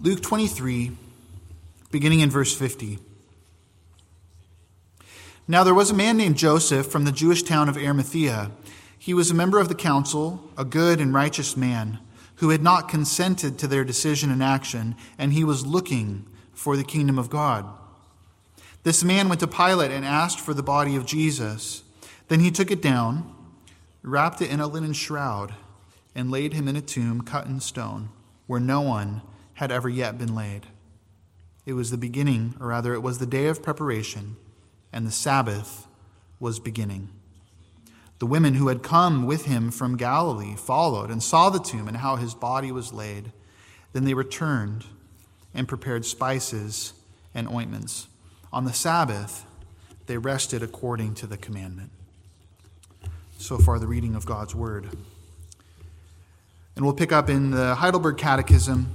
Luke 23, beginning in verse 50. Now there was a man named Joseph from the Jewish town of Arimathea. He was a member of the council, a good and righteous man, who had not consented to their decision and action, and he was looking for the kingdom of God. This man went to Pilate and asked for the body of Jesus. Then he took it down, wrapped it in a linen shroud, and laid him in a tomb cut in stone, where no one had ever yet been laid. It was the beginning, or rather, it was the day of preparation and the Sabbath was beginning. The women who had come with him from Galilee followed and saw the tomb and how his body was laid. Then they returned and prepared spices and ointments. On the Sabbath, they rested according to the commandment. So far, the reading of God's word. And we'll pick up in the Heidelberg Catechism,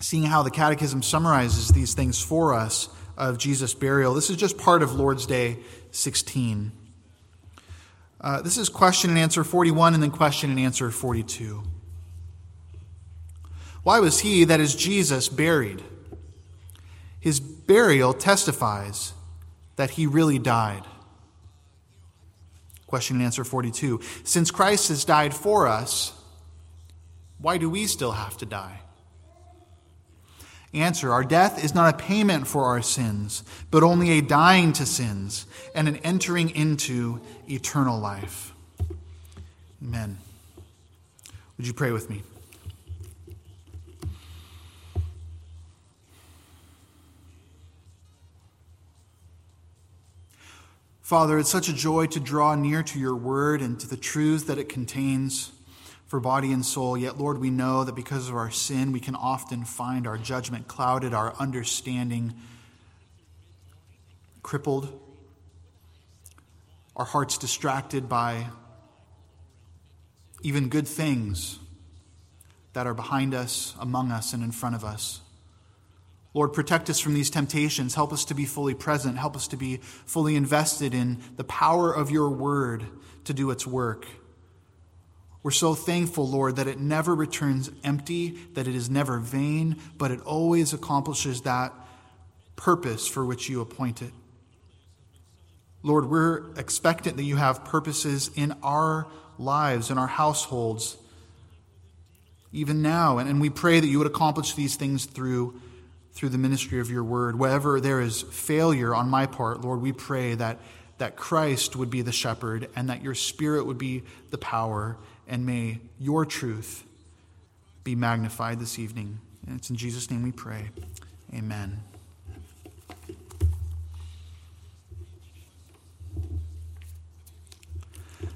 seeing how the Catechism summarizes these things for us of Jesus' burial. This is just part of Lord's Day 16. Uh, this is question and answer 41 and then question and answer 42. Why was he, that is Jesus, buried? His burial testifies that he really died. Question and answer 42. Since Christ has died for us, why do we still have to die? Answer Our death is not a payment for our sins, but only a dying to sins and an entering into eternal life. Amen. Would you pray with me? Father, it's such a joy to draw near to your word and to the truths that it contains for body and soul. Yet, Lord, we know that because of our sin, we can often find our judgment clouded, our understanding crippled, our hearts distracted by even good things that are behind us, among us, and in front of us. Lord, protect us from these temptations. Help us to be fully present. Help us to be fully invested in the power of your word to do its work. We're so thankful, Lord, that it never returns empty, that it is never vain, but it always accomplishes that purpose for which you appoint it. Lord, we're expectant that you have purposes in our lives, in our households, even now. And, and we pray that you would accomplish these things through, through the ministry of your word. Wherever there is failure on my part, Lord, we pray that, that Christ would be the shepherd and that your spirit would be the power and may your truth be magnified this evening. And it's in Jesus' name we pray. Amen.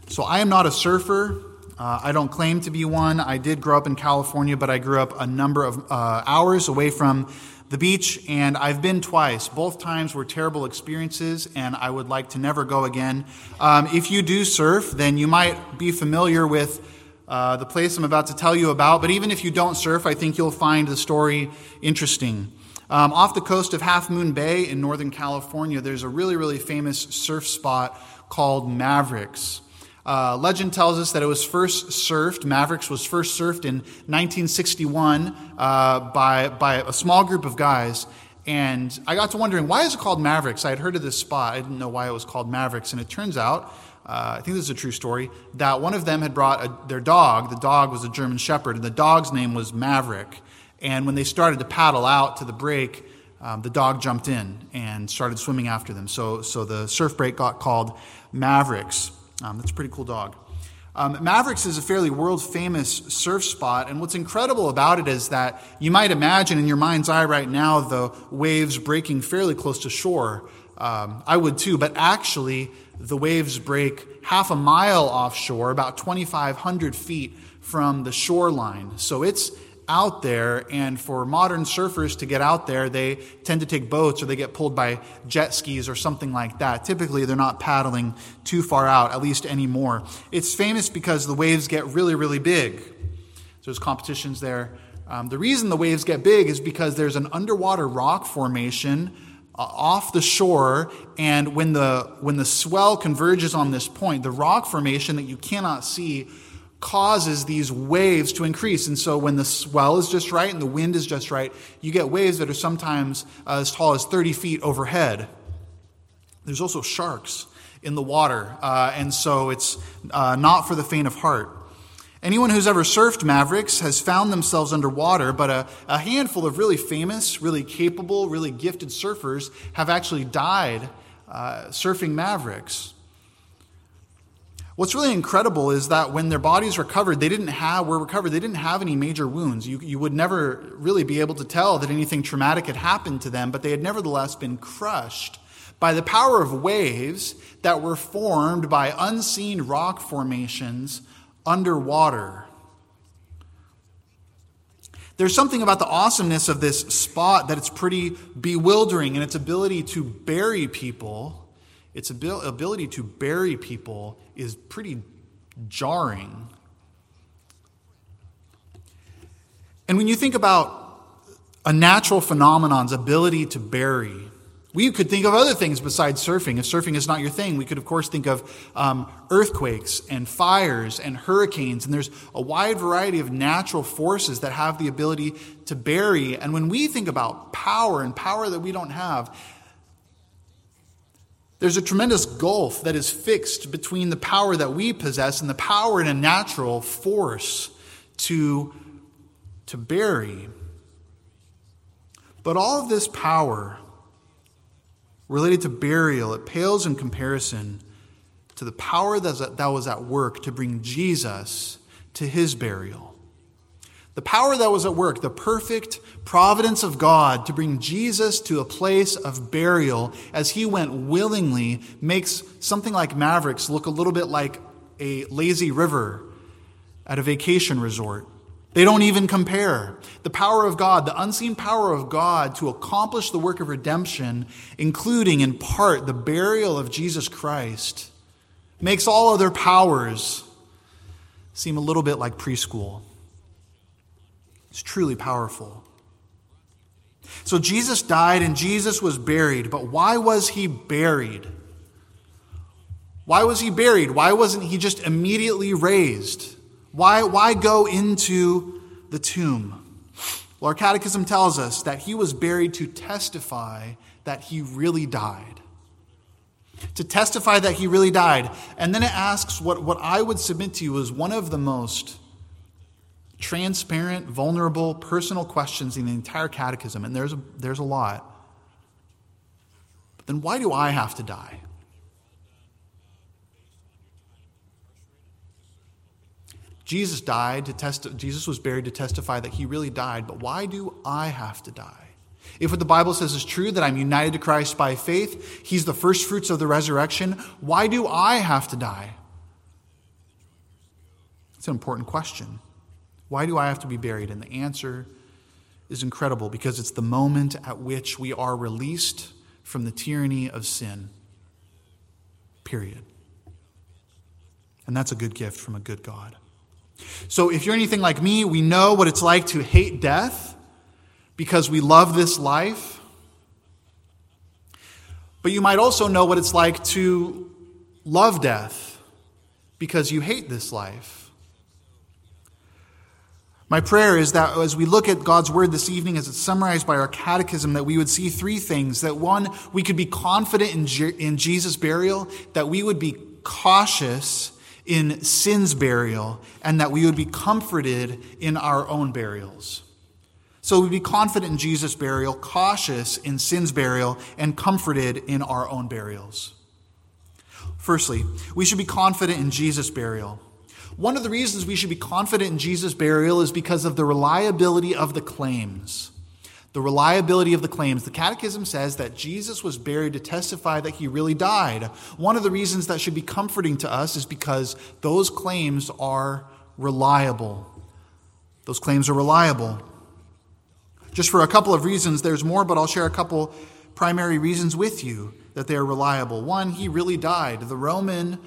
So, I am not a surfer. Uh, I don't claim to be one. I did grow up in California, but I grew up a number of uh, hours away from the beach, and I've been twice. Both times were terrible experiences, and I would like to never go again. Um, if you do surf, then you might be familiar with uh, the place I'm about to tell you about, but even if you don't surf, I think you'll find the story interesting. Um, off the coast of Half Moon Bay in Northern California, there's a really, really famous surf spot called Mavericks. Uh, legend tells us that it was first surfed, Mavericks was first surfed in 1961 uh, by, by a small group of guys. And I got to wondering, why is it called Mavericks? I had heard of this spot. I didn't know why it was called Mavericks. And it turns out, uh, I think this is a true story, that one of them had brought a, their dog. The dog was a German Shepherd, and the dog's name was Maverick. And when they started to paddle out to the break, um, the dog jumped in and started swimming after them. So, so the surf break got called Mavericks. Um, that's a pretty cool dog. Um, Mavericks is a fairly world famous surf spot, and what's incredible about it is that you might imagine in your mind's eye right now the waves breaking fairly close to shore. Um, I would too, but actually, the waves break half a mile offshore, about 2,500 feet from the shoreline. So it's out there, and for modern surfers to get out there, they tend to take boats or they get pulled by jet skis or something like that. Typically, they're not paddling too far out, at least anymore. It's famous because the waves get really, really big. So there's competitions there. Um, the reason the waves get big is because there's an underwater rock formation uh, off the shore, and when the when the swell converges on this point, the rock formation that you cannot see causes these waves to increase. And so when the swell is just right and the wind is just right, you get waves that are sometimes uh, as tall as 30 feet overhead. There's also sharks in the water, uh, and so it's uh, not for the faint of heart. Anyone who's ever surfed Mavericks has found themselves underwater, but a, a handful of really famous, really capable, really gifted surfers have actually died uh, surfing Mavericks. What's really incredible is that when their bodies recovered, they didn't have, were recovered, they didn't have any major wounds. You, you would never really be able to tell that anything traumatic had happened to them, but they had nevertheless been crushed by the power of waves that were formed by unseen rock formations underwater. There's something about the awesomeness of this spot that it's pretty bewildering in its ability to bury people. Its ability to bury people is pretty jarring. And when you think about a natural phenomenon's ability to bury, we could think of other things besides surfing. If surfing is not your thing, we could, of course, think of um, earthquakes and fires and hurricanes. And there's a wide variety of natural forces that have the ability to bury. And when we think about power and power that we don't have, there's a tremendous gulf that is fixed between the power that we possess and the power in a natural force to, to bury. But all of this power related to burial, it pales in comparison to the power that was at work to bring Jesus to his burial. The power that was at work, the perfect providence of God to bring Jesus to a place of burial as he went willingly, makes something like Mavericks look a little bit like a lazy river at a vacation resort. They don't even compare. The power of God, the unseen power of God to accomplish the work of redemption, including in part the burial of Jesus Christ, makes all other powers seem a little bit like preschool. It's truly powerful. So Jesus died and Jesus was buried, but why was he buried? Why was he buried? Why wasn't he just immediately raised? Why, why go into the tomb? Well, our catechism tells us that he was buried to testify that he really died. To testify that he really died. And then it asks what, what I would submit to you is one of the most transparent, vulnerable, personal questions in the entire catechism. And there's a, there's a lot. But then why do I have to die? Jesus died to test Jesus was buried to testify that he really died, but why do I have to die? If what the Bible says is true, that I'm united to Christ by faith, he's the first fruits of the resurrection, why do I have to die? It's an important question. Why do I have to be buried? And the answer is incredible because it's the moment at which we are released from the tyranny of sin. Period. And that's a good gift from a good God. So if you're anything like me, we know what it's like to hate death because we love this life. But you might also know what it's like to love death because you hate this life. My prayer is that as we look at God's word this evening, as it's summarized by our catechism, that we would see three things. That one, we could be confident in, Je- in Jesus' burial, that we would be cautious in sin's burial, and that we would be comforted in our own burials. So we'd be confident in Jesus' burial, cautious in sin's burial, and comforted in our own burials. Firstly, we should be confident in Jesus' burial. One of the reasons we should be confident in Jesus' burial is because of the reliability of the claims the reliability of the claims. The Catechism says that Jesus was buried to testify that he really died. One of the reasons that should be comforting to us is because those claims are reliable. Those claims are reliable. Just for a couple of reasons, there's more, but I'll share a couple primary reasons with you that they are reliable. One, he really died. The Roman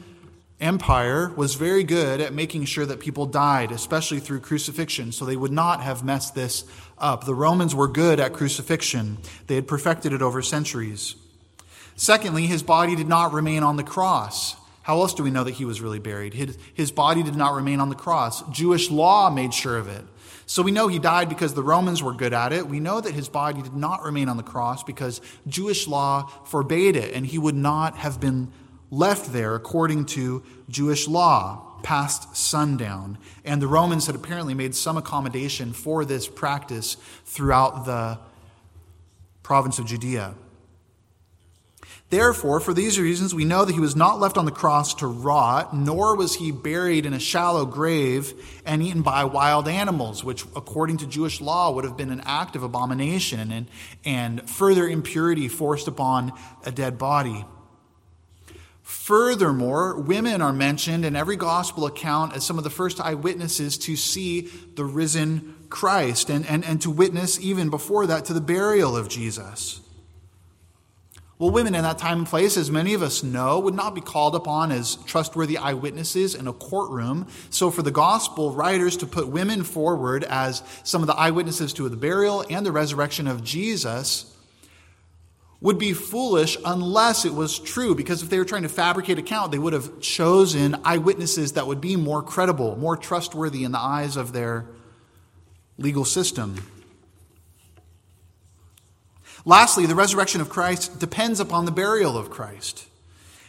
Empire was very good at making sure that people died, especially through crucifixion, so they would not have messed this up. The Romans were good at crucifixion, they had perfected it over centuries. Secondly, his body did not remain on the cross. How else do we know that he was really buried? His, body did not remain on the cross. Jewish law made sure of it. So we know he died because the Romans were good at it. We know that his body did not remain on the cross because Jewish law forbade it, and he would not have been left there according to Jewish law past sundown. And the Romans had apparently made some accommodation for this practice throughout the province of Judea. Therefore, for these reasons, we know that he was not left on the cross to rot, nor was he buried in a shallow grave and eaten by wild animals, which, according to Jewish law, would have been an act of abomination and, and further impurity forced upon a dead body. Furthermore, women are mentioned in every gospel account as some of the first eyewitnesses to see the risen Christ and, and, and to witness, even before that, to the burial of Jesus. Well, women in that time and place, as many of us know, would not be called upon as trustworthy eyewitnesses in a courtroom. So, for the gospel writers to put women forward as some of the eyewitnesses to the burial and the resurrection of Jesus would be foolish unless it was true, because if they were trying to fabricate account, they would have chosen eyewitnesses that would be more credible, more trustworthy in the eyes of their legal system. Lastly, the resurrection of Christ depends upon the burial of Christ.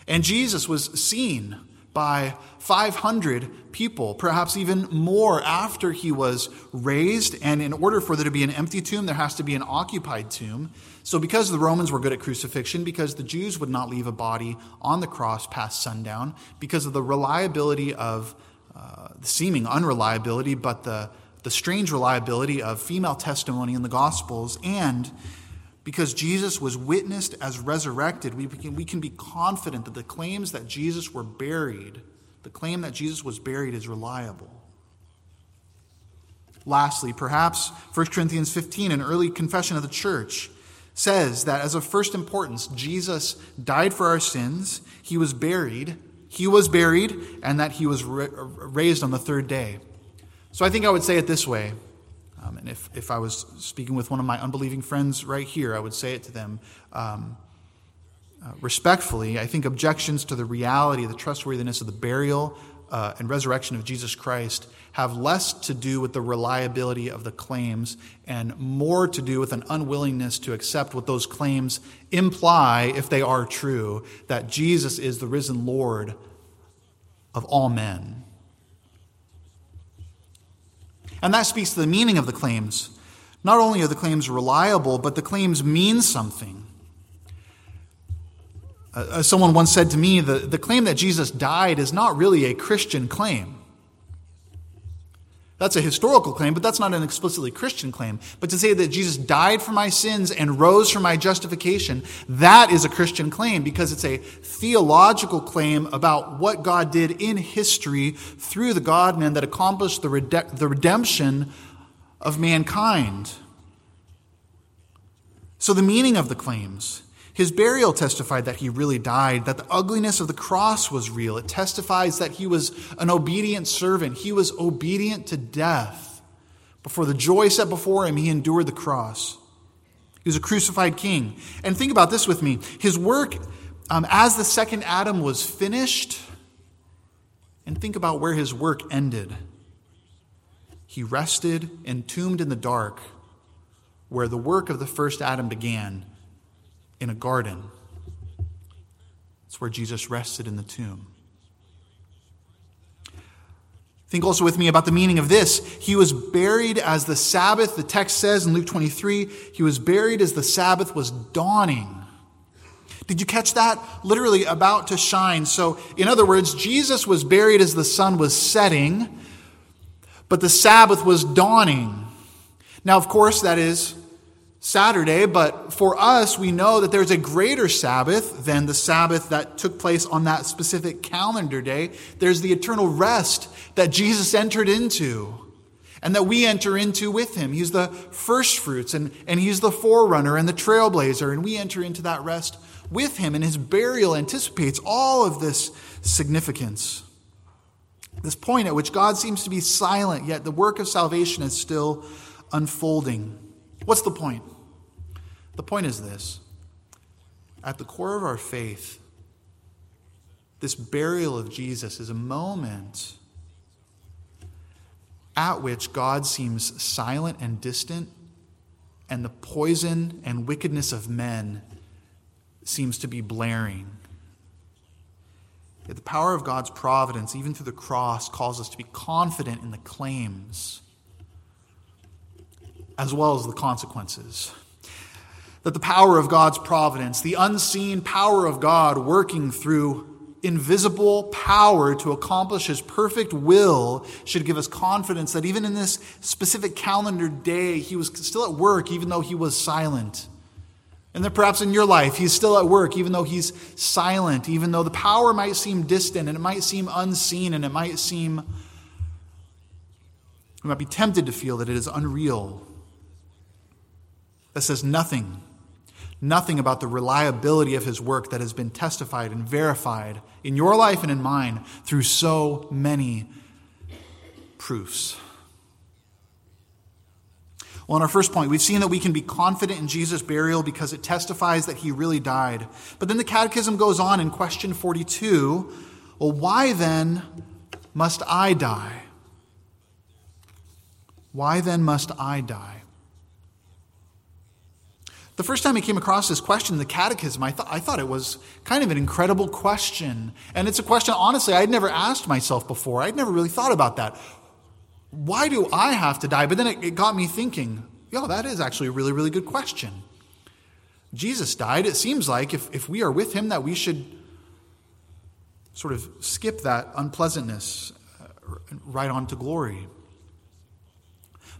And Jesus was seen by 500 people, perhaps even more after he was raised. And in order for there to be an empty tomb, there has to be an occupied tomb. So, because the Romans were good at crucifixion, because the Jews would not leave a body on the cross past sundown, because of the reliability of uh, the seeming unreliability, but the, the strange reliability of female testimony in the Gospels, and because Jesus was witnessed as resurrected, we can, we can be confident that the claims that Jesus were buried, the claim that Jesus was buried is reliable. Lastly, perhaps 1 Corinthians 15, an early confession of the church, says that as of first importance, Jesus died for our sins, he was buried, he was buried, and that he was raised on the third day. So I think I would say it this way um, and if, if I was speaking with one of my unbelieving friends right here, I would say it to them um, uh, respectfully. I think objections to the reality, the trustworthiness of the burial uh, and resurrection of Jesus Christ have less to do with the reliability of the claims and more to do with an unwillingness to accept what those claims imply, if they are true, that Jesus is the risen Lord of all men. And that speaks to the meaning of the claims. Not only are the claims reliable, but the claims mean something. Uh, as someone once said to me, the, the claim that Jesus died is not really a Christian claim. That's a historical claim, but that's not an explicitly Christian claim. But to say that Jesus died for my sins and rose for my justification, that is a Christian claim because it's a theological claim about what God did in history through the God man that accomplished the, rede- the redemption of mankind. So, the meaning of the claims his burial testified that he really died, that the ugliness of the cross was real. It testifies that he was an obedient servant. He was obedient to death. Before the joy set before him, he endured the cross. He was a crucified king. And think about this with me. His work um, as the second Adam was finished, and think about where his work ended. He rested entombed in the dark, where the work of the first Adam began in a garden. It's where Jesus rested in the tomb. Think also with me about the meaning of this. He was buried as the Sabbath, the text says in Luke 23, he was buried as the Sabbath was dawning. Did you catch that? Literally about to shine. So, in other words, Jesus was buried as the sun was setting, but the Sabbath was dawning. Now, of course, that is Saturday, but for us, we know that there's a greater Sabbath than the Sabbath that took place on that specific calendar day. There's the eternal rest that Jesus entered into and that we enter into with him. He's the first fruits and, and he's the forerunner and the trailblazer, and we enter into that rest with him, and his burial anticipates all of this significance. This point at which God seems to be silent, yet the work of salvation is still unfolding. What's the point? The point is this at the core of our faith, this burial of Jesus is a moment at which God seems silent and distant, and the poison and wickedness of men seems to be blaring. Yet the power of God's providence, even through the cross, calls us to be confident in the claims as well as the consequences. That the power of God's providence, the unseen power of God working through invisible power to accomplish his perfect will should give us confidence that even in this specific calendar day, he was still at work, even though he was silent. And that perhaps in your life, he's still at work, even though he's silent, even though the power might seem distant and it might seem unseen and it might seem, we might be tempted to feel that it is unreal. That says nothing nothing about the reliability of his work that has been testified and verified in your life and in mine through so many proofs. Well, in our first point, we've seen that we can be confident in Jesus' burial because it testifies that he really died. But then the Catechism goes on in question 42 well, why then must I die? Why then must I die? The first time I came across this question in the Catechism, I, th- I thought it was kind of an incredible question. And it's a question, honestly, I'd never asked myself before. I'd never really thought about that. Why do I have to die? But then it, it got me thinking, yo, that is actually a really, really good question. Jesus died. It seems like if, if we are with him, that we should sort of skip that unpleasantness uh, right on to glory.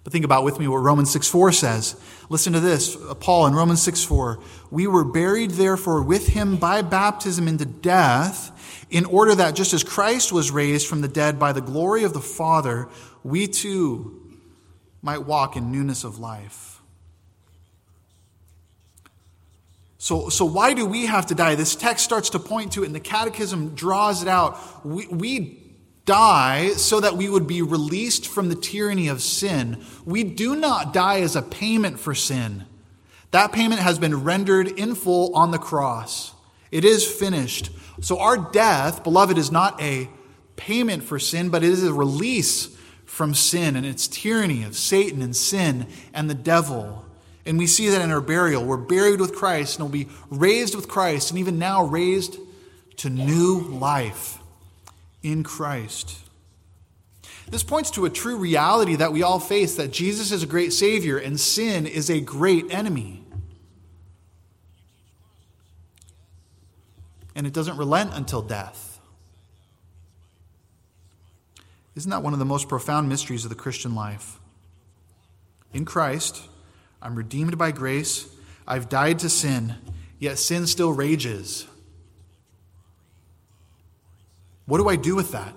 But think about with me what Romans 6 4 says. Listen to this uh, Paul in Romans 6 4. We were buried, therefore, with him by baptism into death, in order that just as Christ was raised from the dead by the glory of the Father, we too might walk in newness of life. So, so why do we have to die? This text starts to point to it, and the Catechism draws it out. We, we die so that we would be released from the tyranny of sin. We do not die as a payment for sin. That payment has been rendered in full on the cross. It is finished. So our death, beloved, is not a payment for sin, but it is a release from sin and its tyranny of Satan and sin and the devil. And we see that in our burial. We're buried with Christ and we'll be raised with Christ, and even now raised to new life in Christ. This points to a true reality that we all face that Jesus is a great Savior and sin is a great enemy. And it doesn't relent until death. Isn't that one of the most profound mysteries of the Christian life? In Christ, I'm redeemed by grace, I've died to sin, yet sin still rages. What do I do with that?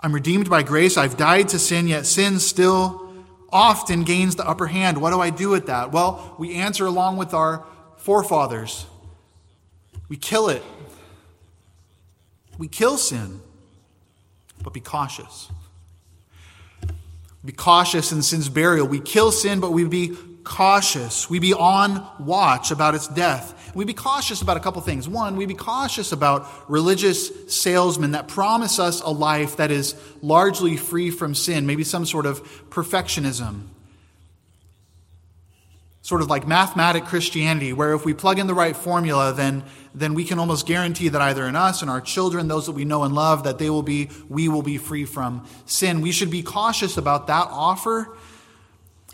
I'm redeemed by grace. I've died to sin, yet sin still often gains the upper hand. What do I do with that? Well, we answer along with our forefathers. We kill it. We kill sin, but be cautious. Be cautious in sin's burial. We kill sin, but we be cautious. We be on watch about its death. We be cautious about a couple things. One, we'd be cautious about religious salesmen that promise us a life that is largely free from sin, maybe some sort of perfectionism. Sort of like mathematic Christianity, where if we plug in the right formula, then, then we can almost guarantee that either in us and our children, those that we know and love, that they will be, we will be free from sin. We should be cautious about that offer,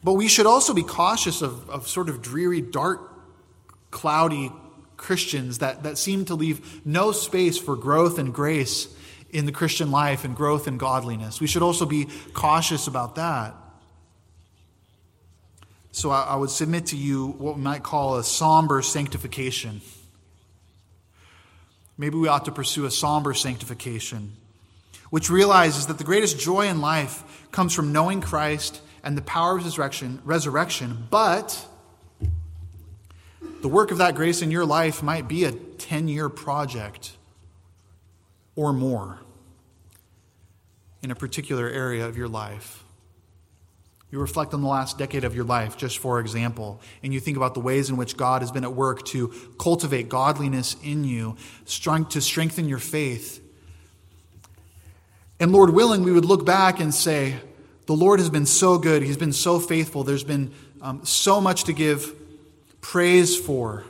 but we should also be cautious of, of sort of dreary, dark cloudy Christians that, that seem to leave no space for growth and grace in the Christian life and growth and godliness. We should also be cautious about that. So I, I would submit to you what we might call a somber sanctification. Maybe we ought to pursue a somber sanctification, which realizes that the greatest joy in life comes from knowing Christ and the power of his resurrection, resurrection but the work of that grace in your life might be a 10 year project or more in a particular area of your life. You reflect on the last decade of your life, just for example, and you think about the ways in which God has been at work to cultivate godliness in you, to strengthen your faith. And Lord willing, we would look back and say, The Lord has been so good. He's been so faithful. There's been um, so much to give praise for.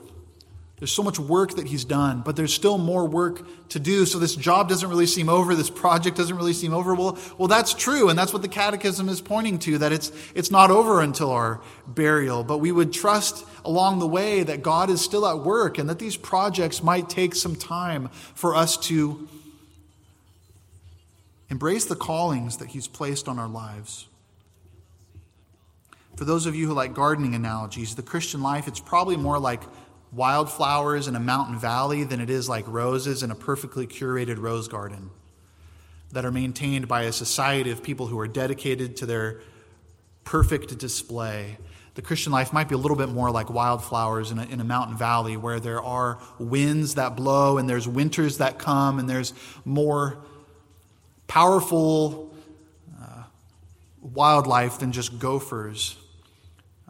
There's so much work that he's done, but there's still more work to do. So this job doesn't really seem over. This project doesn't really seem over. Well, well, that's true, and that's what the Catechism is pointing to. That it's it's not over until our burial. But we would trust along the way that God is still at work, and that these projects might take some time for us to embrace the callings that He's placed on our lives. For those of you who like gardening analogies, the Christian life, it's probably more like wildflowers in a mountain valley than it is like roses in a perfectly curated rose garden that are maintained by a society of people who are dedicated to their perfect display. The Christian life might be a little bit more like wildflowers in a, in a mountain valley where there are winds that blow and there's winters that come and there's more powerful wildlife than just gophers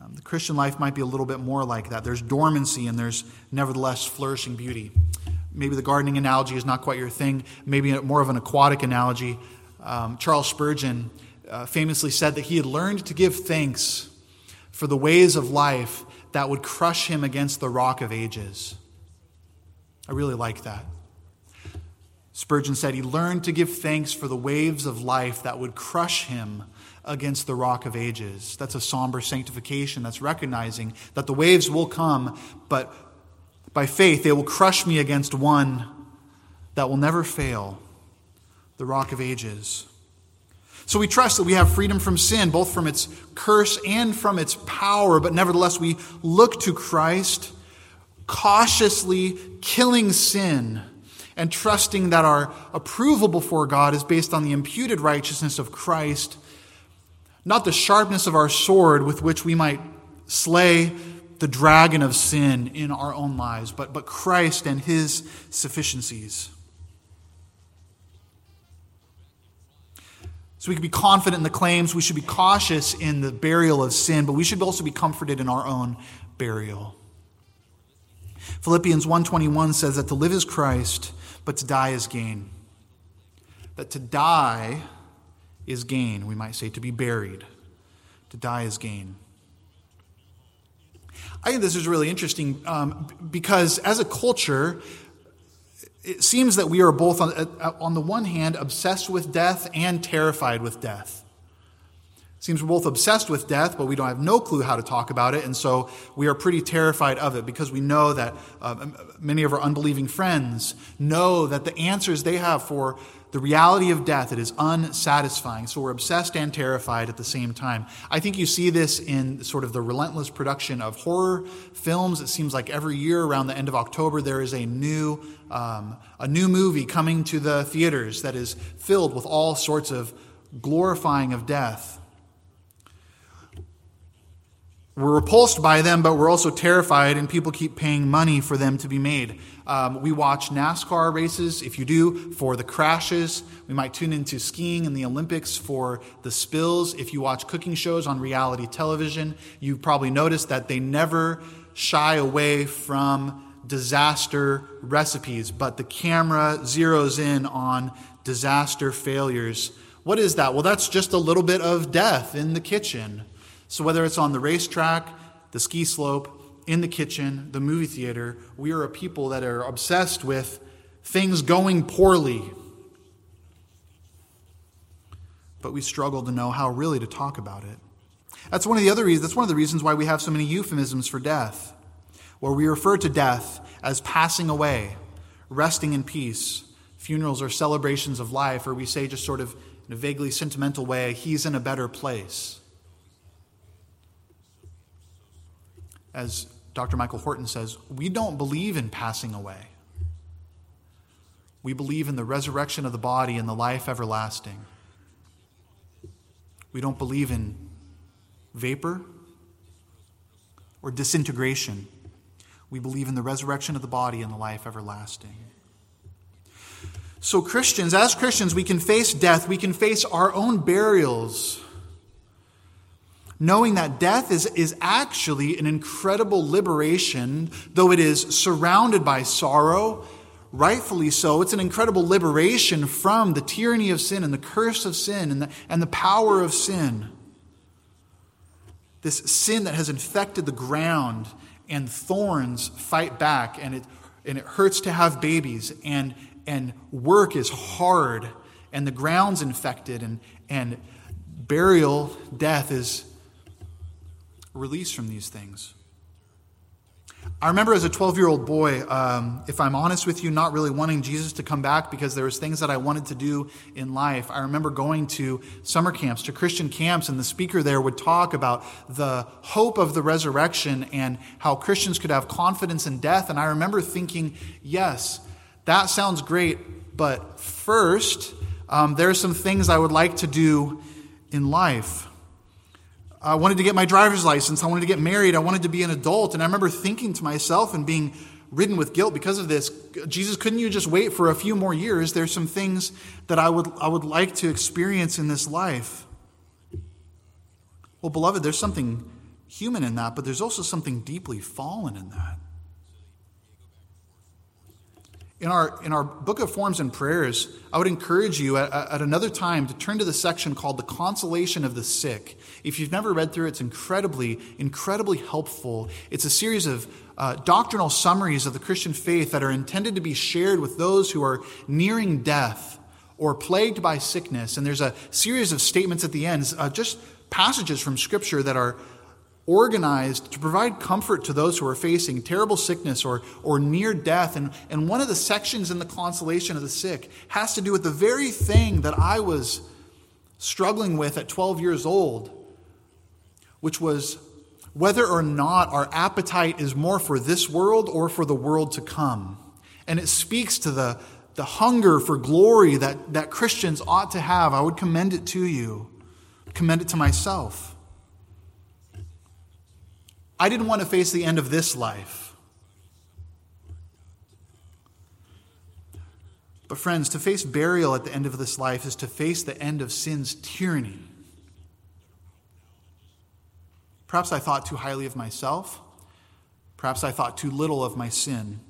um, the Christian life might be a little bit more like that. There's dormancy and there's nevertheless flourishing beauty. Maybe the gardening analogy is not quite your thing, maybe more of an aquatic analogy. Um, Charles Spurgeon uh, famously said that he had learned to give thanks for the ways of life that would crush him against the rock of ages. I really like that. Spurgeon said he learned to give thanks for the waves of life that would crush him against the rock of ages. That's a somber sanctification. That's recognizing that the waves will come, but by faith they will crush me against one that will never fail the rock of ages. So we trust that we have freedom from sin, both from its curse and from its power, but nevertheless we look to Christ, cautiously killing sin and trusting that our approval before God is based on the imputed righteousness of Christ not the sharpness of our sword with which we might slay the dragon of sin in our own lives, but, but Christ and his sufficiencies. So we can be confident in the claims. We should be cautious in the burial of sin, but we should also be comforted in our own burial. Philippians 1:21 says that to live is Christ, but to die is gain. That to die is gain. We might say to be buried. To die is gain. I think this is really interesting um, because as a culture, it seems that we are both, on, uh, on the one hand, obsessed with death and terrified with death. It seems we're both obsessed with death, but we don't have no clue how to talk about it, and so we are pretty terrified of it because we know that uh, many of our unbelieving friends know that the answers they have for the reality of death, it is unsatisfying. So we're obsessed and terrified at the same time. I think you see this in sort of the relentless production of horror films. It seems like every year around the end of October, there is a new, um, a new movie coming to the theaters that is filled with all sorts of glorifying of death. We're repulsed by them, but we're also terrified, and people keep paying money for them to be made. Um, we watch NASCAR races, if you do, for the crashes. We might tune into skiing and the Olympics for the spills. If you watch cooking shows on reality television, you probably noticed that they never shy away from disaster recipes, but the camera zeroes in on disaster failures. What is that? Well, that's just a little bit of death in the kitchen. So, whether it's on the racetrack, the ski slope, in the kitchen, the movie theater, we are a people that are obsessed with things going poorly. But we struggle to know how really to talk about it. That's one of the other reasons, that's one of the reasons why we have so many euphemisms for death, where we refer to death as passing away, resting in peace. Funerals are celebrations of life, or we say just sort of in a vaguely sentimental way, he's in a better place. As Dr. Michael Horton says, we don't believe in passing away. We believe in the resurrection of the body and the life everlasting. We don't believe in vapor or disintegration. We believe in the resurrection of the body and the life everlasting. So, Christians, as Christians, we can face death, we can face our own burials knowing that death is, is actually an incredible liberation, though it is surrounded by sorrow, rightfully so. It's an incredible liberation from the tyranny of sin and the curse of sin and the, and the power of sin. This sin that has infected the ground and thorns fight back and it, and it hurts to have babies and, and work is hard and the ground's infected and, and burial, death is released from these things. I remember as a 12 year old boy, um, if I'm honest with you, not really wanting Jesus to come back because there was things that I wanted to do in life. I remember going to summer camps, to Christian camps, and the speaker there would talk about the hope of the resurrection and how Christians could have confidence in death. And I remember thinking, yes, that sounds great, but first, um, there are some things I would like to do in life. I wanted to get my driver's license. I wanted to get married. I wanted to be an adult. And I remember thinking to myself and being ridden with guilt because of this Jesus, couldn't you just wait for a few more years? There's some things that I would, I would like to experience in this life. Well, beloved, there's something human in that, but there's also something deeply fallen in that. In our, in our book of forms and prayers, I would encourage you at, at, another time to turn to the section called The Consolation of the Sick. If you've never read through it, it's incredibly, incredibly helpful. It's a series of uh, doctrinal summaries of the Christian faith that are intended to be shared with those who are nearing death or plagued by sickness. And there's a series of statements at the end, uh, just passages from Scripture that are organized to provide comfort to those who are facing terrible sickness or, or near death. And, and one of the sections in the consolation of the sick has to do with the very thing that I was struggling with at 12 years old, which was whether or not our appetite is more for this world or for the world to come. And it speaks to the, the hunger for glory that, that Christians ought to have. I would commend it to you, commend it to myself. I didn't want to face the end of this life. But, friends, to face burial at the end of this life is to face the end of sin's tyranny. Perhaps I thought too highly of myself. Perhaps I thought too little of my sin.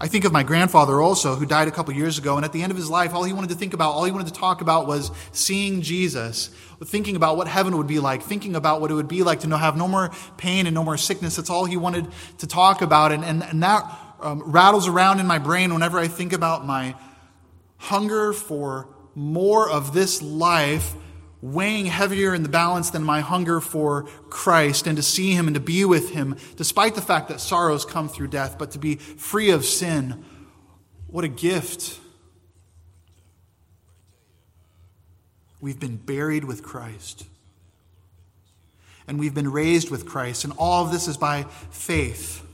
I think of my grandfather also, who died a couple years ago, and at the end of his life, all he wanted to think about, all he wanted to talk about was seeing Jesus, thinking about what heaven would be like, thinking about what it would be like to have no more pain and no more sickness. That's all he wanted to talk about. And, and, and that um, rattles around in my brain whenever I think about my hunger for more of this life weighing heavier in the balance than my hunger for Christ and to see Him and to be with Him, despite the fact that sorrows come through death, but to be free of sin. What a gift. We've been buried with Christ. And we've been raised with Christ. And all of this is by faith.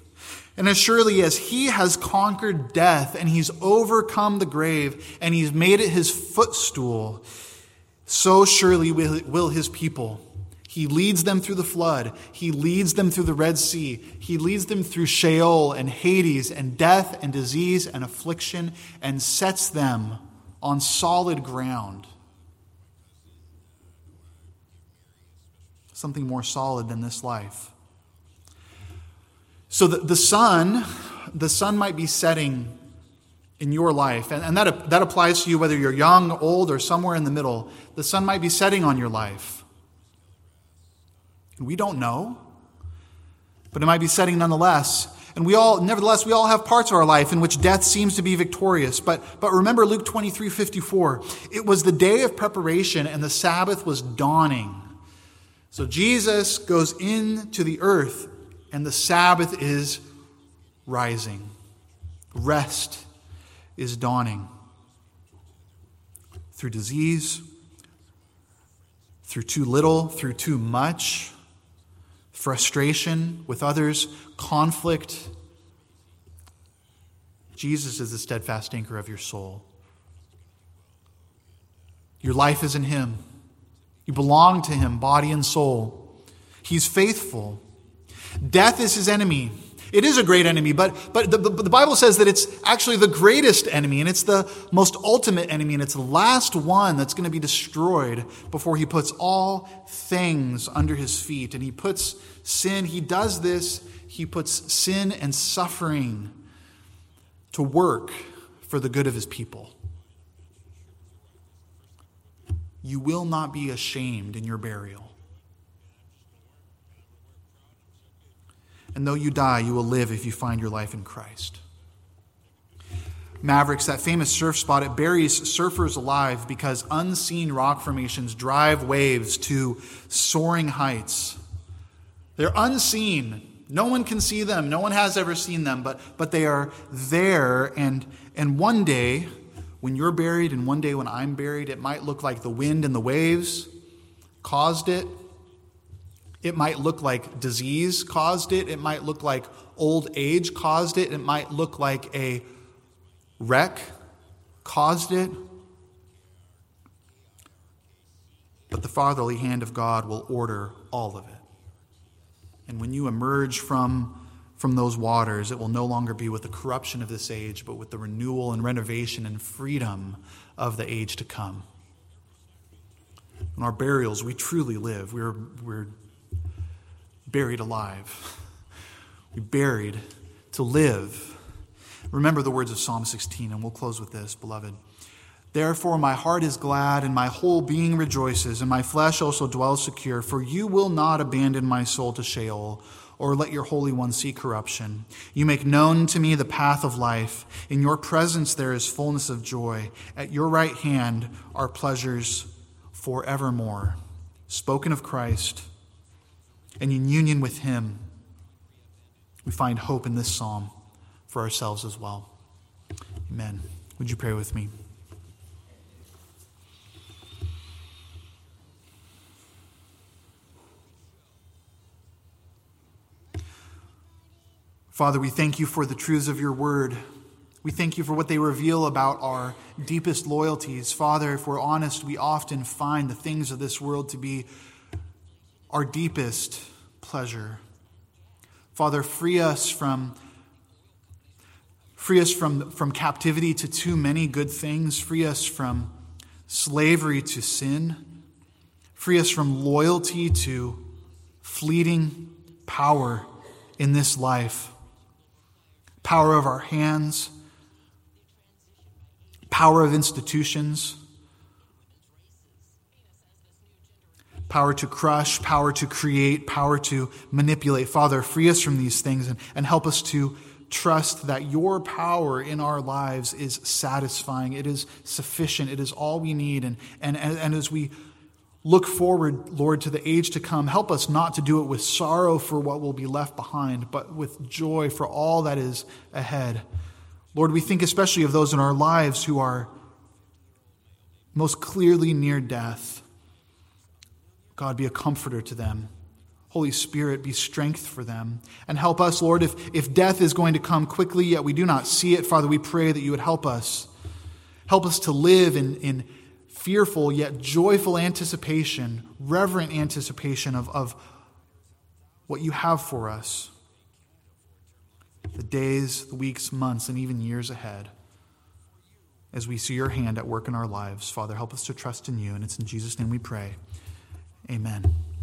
And as surely as he has conquered death and he's overcome the grave and he's made it his footstool, so surely will, his people. He leads them through the flood. He leads them through the Red Sea. He leads them through Sheol and Hades and death and disease and affliction and sets them on solid ground. Something more solid than this life. So the, the sun, the sun might be setting in your life, and, and that, that applies to you whether you're young, old, or somewhere in the middle. The sun might be setting on your life. We don't know, but it might be setting nonetheless. And we all, nevertheless, we all have parts of our life in which death seems to be victorious. But, but remember Luke 23 54. It was the day of preparation, and the Sabbath was dawning. So Jesus goes into the earth, and the Sabbath is rising. Rest is dawning. Through disease, through too little, through too much, frustration with others, conflict. Jesus is the steadfast anchor of your soul. Your life is in Him. You belong to Him, body and soul. He's faithful. Death is His enemy. It is a great enemy, but, but the, the, Bible says that it's actually the greatest enemy, and it's the most ultimate enemy, and it's the last one that's going to be destroyed before he puts all things under his feet. And he puts sin, he does this, he puts sin and suffering to work for the good of his people. You will not be ashamed in your burial. And though you die, you will live if you find your life in Christ. Mavericks, that famous surf spot, it buries surfers alive because unseen rock formations drive waves to soaring heights. They're unseen. No one can see them. No one has ever seen them, but, but they are there. And, and one day, when you're buried, and one day when I'm buried, it might look like the wind and the waves caused it. It might look like disease caused it. It might look like old age caused it. It might look like a wreck caused it. But the fatherly hand of God will order all of it. And when you emerge from, from those waters, it will no longer be with the corruption of this age, but with the renewal and renovation and freedom of the age to come. In our burials, we truly live. We're, we're buried alive. We buried to live. Remember the words of Psalm 16, and we'll close with this, beloved. Therefore, my heart is glad, and my whole being rejoices, and my flesh also dwells secure, for you will not abandon my soul to Sheol, or let your Holy One see corruption. You make known to me the path of life. In your presence there is fullness of joy. At your right hand are pleasures forevermore. Spoken of Christ and in union with Him, we find hope in this psalm for ourselves as well. Amen. Would you pray with me? Father, we thank you for the truths of your word. We thank you for what they reveal about our deepest loyalties. Father, if we're honest, we often find the things of this world to be our deepest pleasure. Father, free us from free us from, from captivity to too many good things, free us from slavery to sin, free us from loyalty to fleeting power in this life, power of our hands, power of institutions power to crush, power to create, power to manipulate. Father, free us from these things and, and help us to trust that your power in our lives is satisfying. It is sufficient. It is all we need. And, and, and as we look forward, Lord, to the age to come, help us not to do it with sorrow for what will be left behind, but with joy for all that is ahead. Lord, we think especially of those in our lives who are most clearly near death. God, be a comforter to them. Holy Spirit, be strength for them. And help us, Lord, if, if death is going to come quickly, yet we do not see it, Father, we pray that you would help us. Help us to live in, in fearful yet joyful anticipation, reverent anticipation of, of what you have for us. The days, the weeks, months, and even years ahead. As we see your hand at work in our lives, Father, help us to trust in you. And it's in Jesus' name we pray. Amen.